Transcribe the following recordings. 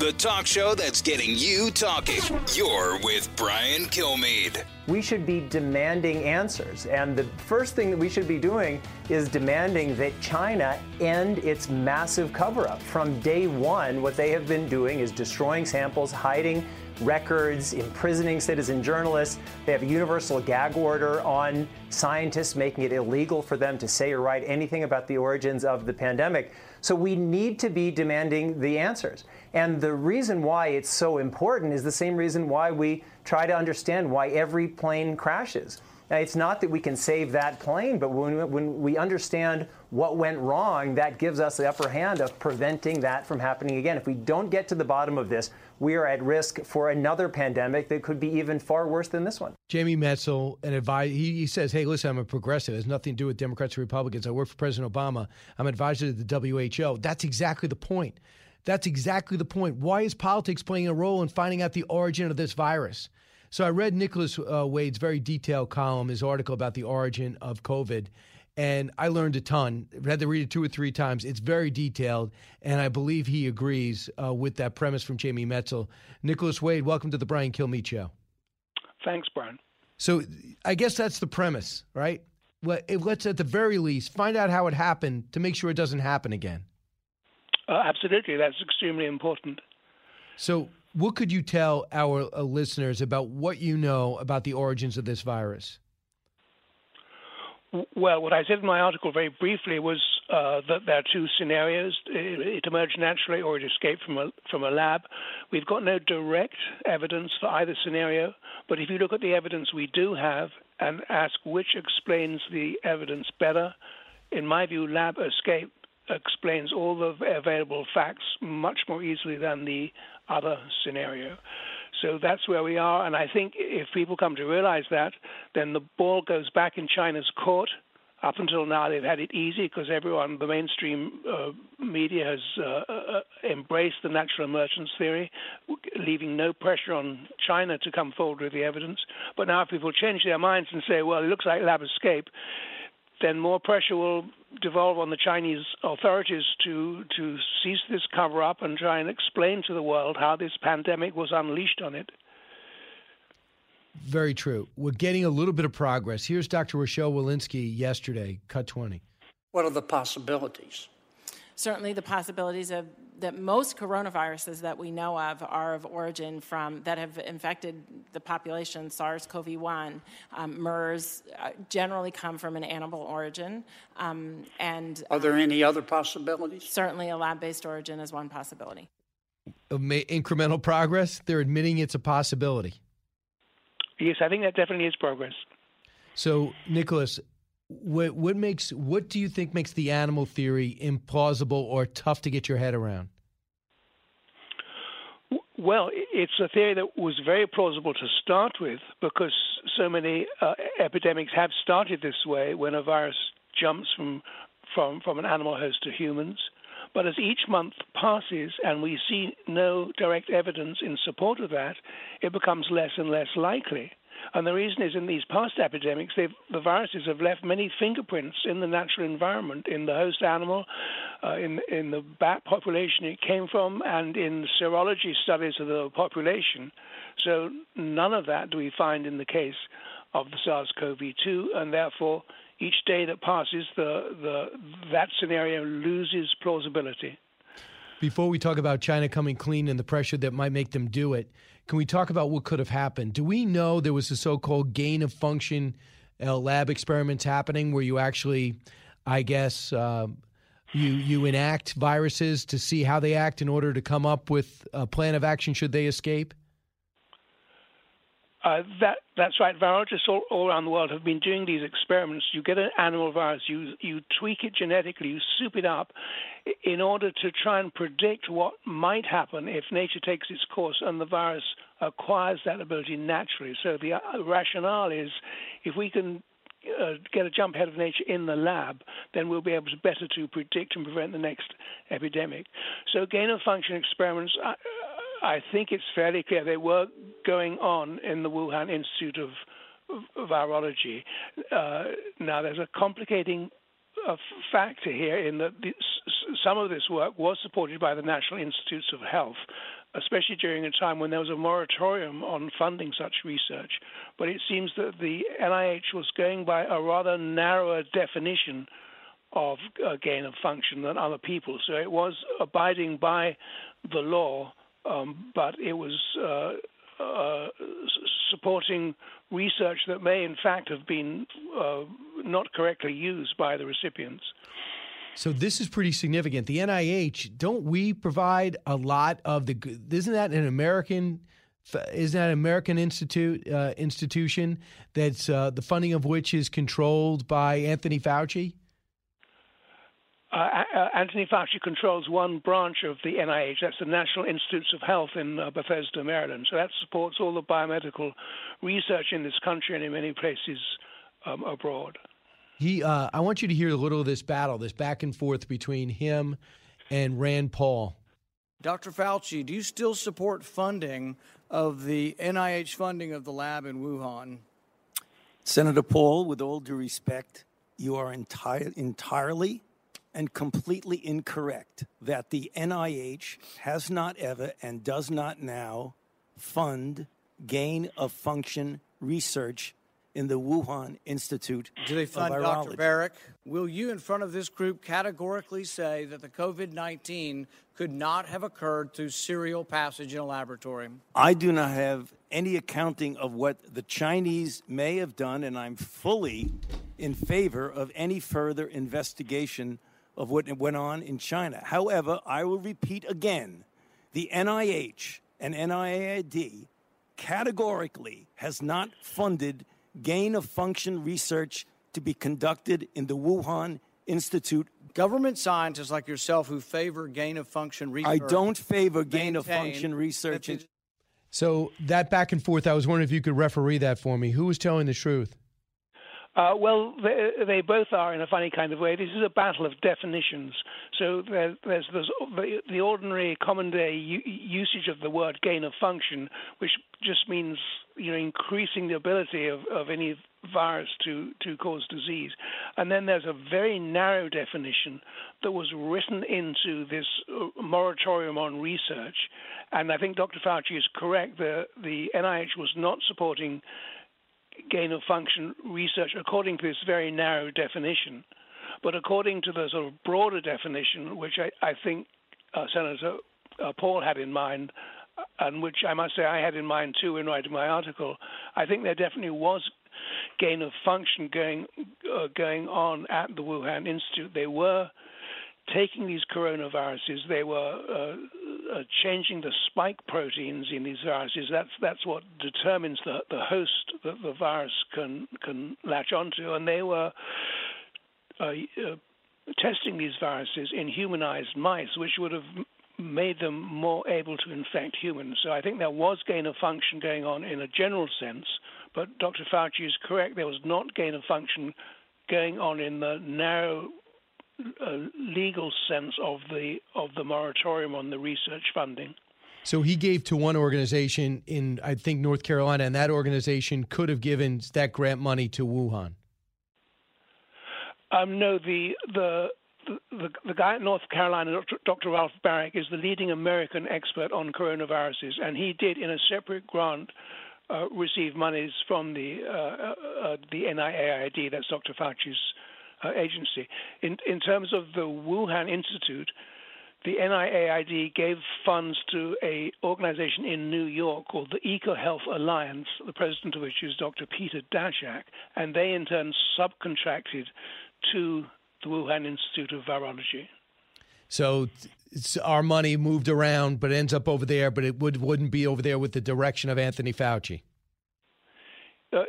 The talk show that's getting you talking. You're with Brian Kilmeade. We should be demanding answers. And the first thing that we should be doing is demanding that China end its massive cover up. From day one, what they have been doing is destroying samples, hiding records, imprisoning citizen journalists. They have a universal gag order on scientists, making it illegal for them to say or write anything about the origins of the pandemic. So we need to be demanding the answers. And the reason why it's so important is the same reason why we try to understand why every plane crashes. It's not that we can save that plane, but when, when we understand what went wrong, that gives us the upper hand of preventing that from happening again. If we don't get to the bottom of this, we are at risk for another pandemic that could be even far worse than this one. Jamie Metzl, an advisor, he, he, says, "Hey, listen, I'm a progressive. It has nothing to do with Democrats or Republicans. I work for President Obama. I'm advisor to the WHO." That's exactly the point. That's exactly the point. Why is politics playing a role in finding out the origin of this virus? So I read Nicholas uh, Wade's very detailed column, his article about the origin of COVID, and I learned a ton. I had to read it two or three times. It's very detailed, and I believe he agrees uh, with that premise from Jamie Metzl. Nicholas Wade, welcome to the Brian Kilmeade Show. Thanks, Brian. So I guess that's the premise, right? Let's at the very least find out how it happened to make sure it doesn't happen again. Uh, absolutely, that's extremely important. So, what could you tell our uh, listeners about what you know about the origins of this virus? Well, what I said in my article very briefly was uh, that there are two scenarios: it, it, emerged naturally, or it escaped from a from a lab. We've got no direct evidence for either scenario, but if you look at the evidence we do have and ask which explains the evidence better, in my view, lab escape explains all the available facts much more easily than the other scenario. So that's where we are. And I think if people come to realize that, then the ball goes back in China's court. Up until now, they've had it easy because everyone, the mainstream uh, media, has uh, uh, embraced the natural emergence theory, leaving no pressure on China to come forward with the evidence. But now, if people change their minds and say, well, it looks like lab escape, then more pressure will devolve on the Chinese authorities to to cease this cover up and try and explain to the world how this pandemic was unleashed on it. Very true. We're getting a little bit of progress. Here's Dr. Rochelle Walensky yesterday, cut 20. What are the possibilities? Certainly, the possibilities of that most coronaviruses that we know of are of origin from that have infected the population. SARS-CoV-1, um, MERS uh, generally come from an animal origin. Um, and are there um, any other possibilities? Certainly, a lab-based origin is one possibility. Incremental progress. They're admitting it's a possibility. Yes, I think that definitely is progress. So, Nicholas, what, what makes what do you think makes the animal theory implausible or tough to get your head around? Well, it's a theory that was very plausible to start with because so many uh, epidemics have started this way when a virus jumps from, from, from an animal host to humans. But as each month passes and we see no direct evidence in support of that, it becomes less and less likely. And the reason is in these past epidemics, the viruses have left many fingerprints in the natural environment, in the host animal, uh, in, in the bat population it came from, and in serology studies of the population. So none of that do we find in the case of the SARS-CoV-2, and therefore each day that passes, the, the, that scenario loses plausibility. Before we talk about China coming clean and the pressure that might make them do it, can we talk about what could have happened? Do we know there was a so called gain of function uh, lab experiments happening where you actually, I guess, uh, you, you enact viruses to see how they act in order to come up with a plan of action should they escape? Uh, that that's right. Virologists all, all, around the world have been doing these experiments. You get an animal virus, you you tweak it genetically, you soup it up, in order to try and predict what might happen if nature takes its course and the virus acquires that ability naturally. So the uh, rationale is, if we can uh, get a jump ahead of nature in the lab, then we'll be able to better to predict and prevent the next epidemic. So gain of function experiments uh, I think it's fairly clear they were going on in the Wuhan Institute of, Virology. Uh, now, there's a complicating uh, factor here in that this, some of this work was supported by the National Institutes of Health, especially during a time when there was a moratorium on funding such research. But it seems that the NIH was going by a rather narrower definition of uh, gain of function than other people. So it was abiding by the law, um, but it was uh, uh, supporting research that may, in fact, have been uh, not correctly used by the recipients. So this is pretty significant. The NIH, don't we provide a lot of the? Isn't that an American? Isn't that an American institute uh, institution that's uh, the funding of which is controlled by Anthony Fauci? Uh, uh, Anthony Fauci controls one branch of the NIH. That's the National Institutes of Health in uh, Bethesda, Maryland. So that supports all the biomedical research in this country and in many places um, abroad. He, uh, I want you to hear a little of this battle, this back and forth between him and Rand Paul. Dr. Fauci, do you still support funding of the NIH funding of the lab in Wuhan? Senator Paul, with all due respect, you are entire, entirely and completely incorrect that the NIH has not ever and does not now fund gain of function research in the Wuhan Institute. Do they fund Dr. Baric? Will you, in front of this group, categorically say that the COVID 19 could not have occurred through serial passage in a laboratory? I do not have any accounting of what the Chinese may have done, and I'm fully in favor of any further investigation of what went on in China. However, I will repeat again the NIH and NIAID categorically has not funded gain of function research to be conducted in the Wuhan Institute. Government scientists like yourself who favor gain of function research. I don't favor gain of function research. So that back and forth, I was wondering if you could referee that for me. Who was telling the truth? Uh, well, they, they, both are in a funny kind of way. This is a battle of definitions. So there's, there's, there's the, ordinary common day usage of the word gain of function, which just means you know increasing the ability of, of any virus to, to cause disease. And then there's a very narrow definition that was written into this uh, moratorium on research. And I think Dr. Fauci is correct. The, the NIH was not supporting gain of function research according to this very narrow definition. But according to the sort of broader definition, which I, I think uh, Senator uh, Paul had in mind, uh, and which I must say I had in mind too in writing my article, I think there definitely was gain of function going uh, going on at the Wuhan Institute. They were taking these coronaviruses, they were uh, changing the spike proteins in these viruses. That's that's what determines the, the host that the virus can can latch onto, and they were. Uh, uh testing these viruses in humanized mice, which would have made them more able to infect humans. So I think there was gain of function going on in a general sense, but Dr. Fauci is correct. There was not gain of function going on in the narrow legal sense of the of the moratorium on the research funding. So he gave to one organization in I think North Carolina, and that organization could have given that grant money to Wuhan. Um, no, the the the, the, guy in North Carolina, Dr. Dr. Ralph Baric, is the leading American expert on coronaviruses, and he did, in a separate grant, uh, receive monies from the uh, uh, uh the NIAID, that's Dr. Fauci's uh, agency. In, in terms of the Wuhan Institute, the NIAID gave funds to a organization in New York called the EcoHealth Alliance, the president of which is Dr. Peter Daszak, and they in turn subcontracted to the Wuhan Institute of Virology. So our money moved around, but ends up over there, but it would, wouldn't be over there with the direction of Anthony Fauci. Uh,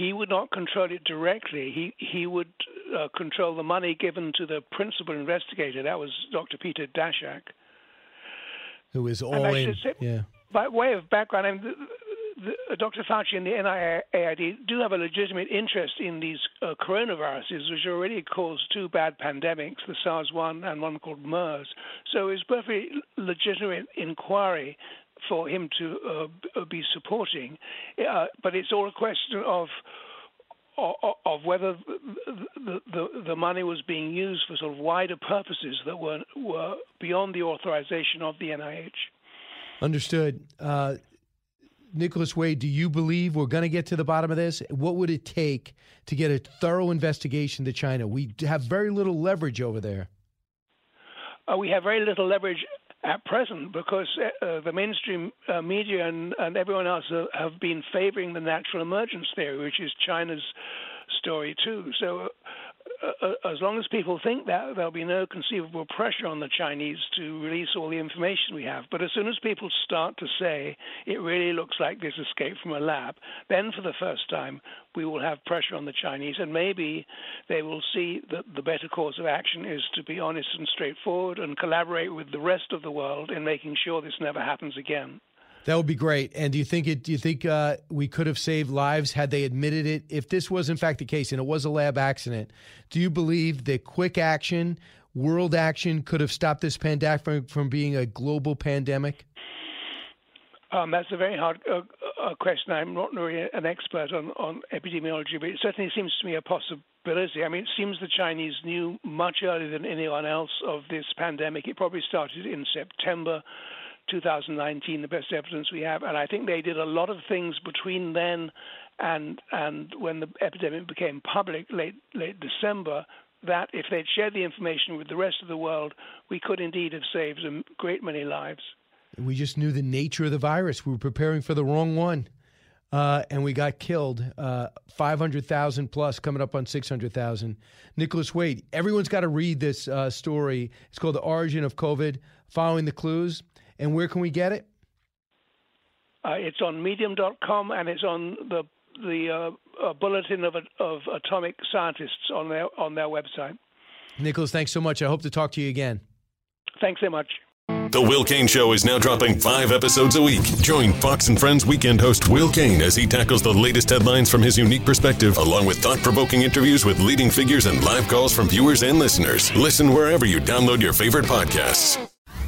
he would not control it directly. He he would uh, control the money given to the principal investigator. That was Dr. Peter Daszak, who is all in. Say, yeah. By way of background, I mean, the, the, Dr. Fauci and the NIAID do have a legitimate interest in these uh, coronaviruses, which already caused two bad pandemics, the SARS-1 and one called MERS. So it's perfectly legitimate inquiry for him to uh, be supporting. Uh, but it's all a question of of whether the, the, the, money was being used for sort of wider purposes that were, were beyond the authorization of the NIH. Understood. Uh, Nicholas Wade, do you believe we're going to get to the bottom of this? What would it take to get a thorough investigation to China? We have very little leverage over there. Uh, we have very little leverage at present because uh, the mainstream uh, media and, and everyone else uh, have been favoring the natural emergence theory, which is China's story too. So uh, uh, as long as people think that, there'll be no conceivable pressure on the Chinese to release all the information we have. But as soon as people start to say it really looks like this escaped from a lab, then for the first time we will have pressure on the Chinese, and maybe they will see that the better course of action is to be honest and straightforward and collaborate with the rest of the world in making sure this never happens again. That would be great. And do you think it? Do you think uh, we could have saved lives had they admitted it? If this was in fact the case and it was a lab accident, do you believe that quick action, world action, could have stopped this pandemic from, from being a global pandemic? Um, that's a very hard uh, uh, question. I'm not really an expert on, on epidemiology, but it certainly seems to me a possibility. I mean, it seems the Chinese knew much earlier than anyone else of this pandemic. It probably started in September 2019, the best evidence we have. And I think they did a lot of things between then and and when the epidemic became public, late late December. That if they'd shared the information with the rest of the world, we could indeed have saved a great many lives. We just knew the nature of the virus. We were preparing for the wrong one. Uh, and we got killed. Uh, 500,000 plus, coming up on 600,000. Nicholas Wade, everyone's got to read this uh, story. It's called The Origin of COVID Following the Clues. And where can we get it? Uh, it's on Medium.com and it's on the the uh, uh, bulletin of of atomic scientists on their on their website. Nicholas, thanks so much. I hope to talk to you again. Thanks so much. The Will Cain Show is now dropping five episodes a week. Join Fox and Friends weekend host Will Cain as he tackles the latest headlines from his unique perspective, along with thought provoking interviews with leading figures and live calls from viewers and listeners. Listen wherever you download your favorite podcasts.